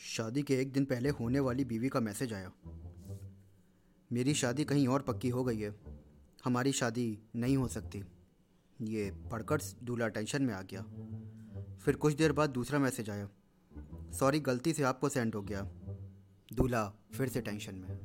शादी के एक दिन पहले होने वाली बीवी का मैसेज आया। मेरी शादी कहीं और पक्की हो गई है। हमारी शादी नहीं हो सकती। ये पढ़कर दूल्हा टेंशन में आ गया। फिर कुछ देर बाद दूसरा मैसेज आया। सॉरी, गलती से आपको सेंड हो गया। दूल्हा फिर से टेंशन में।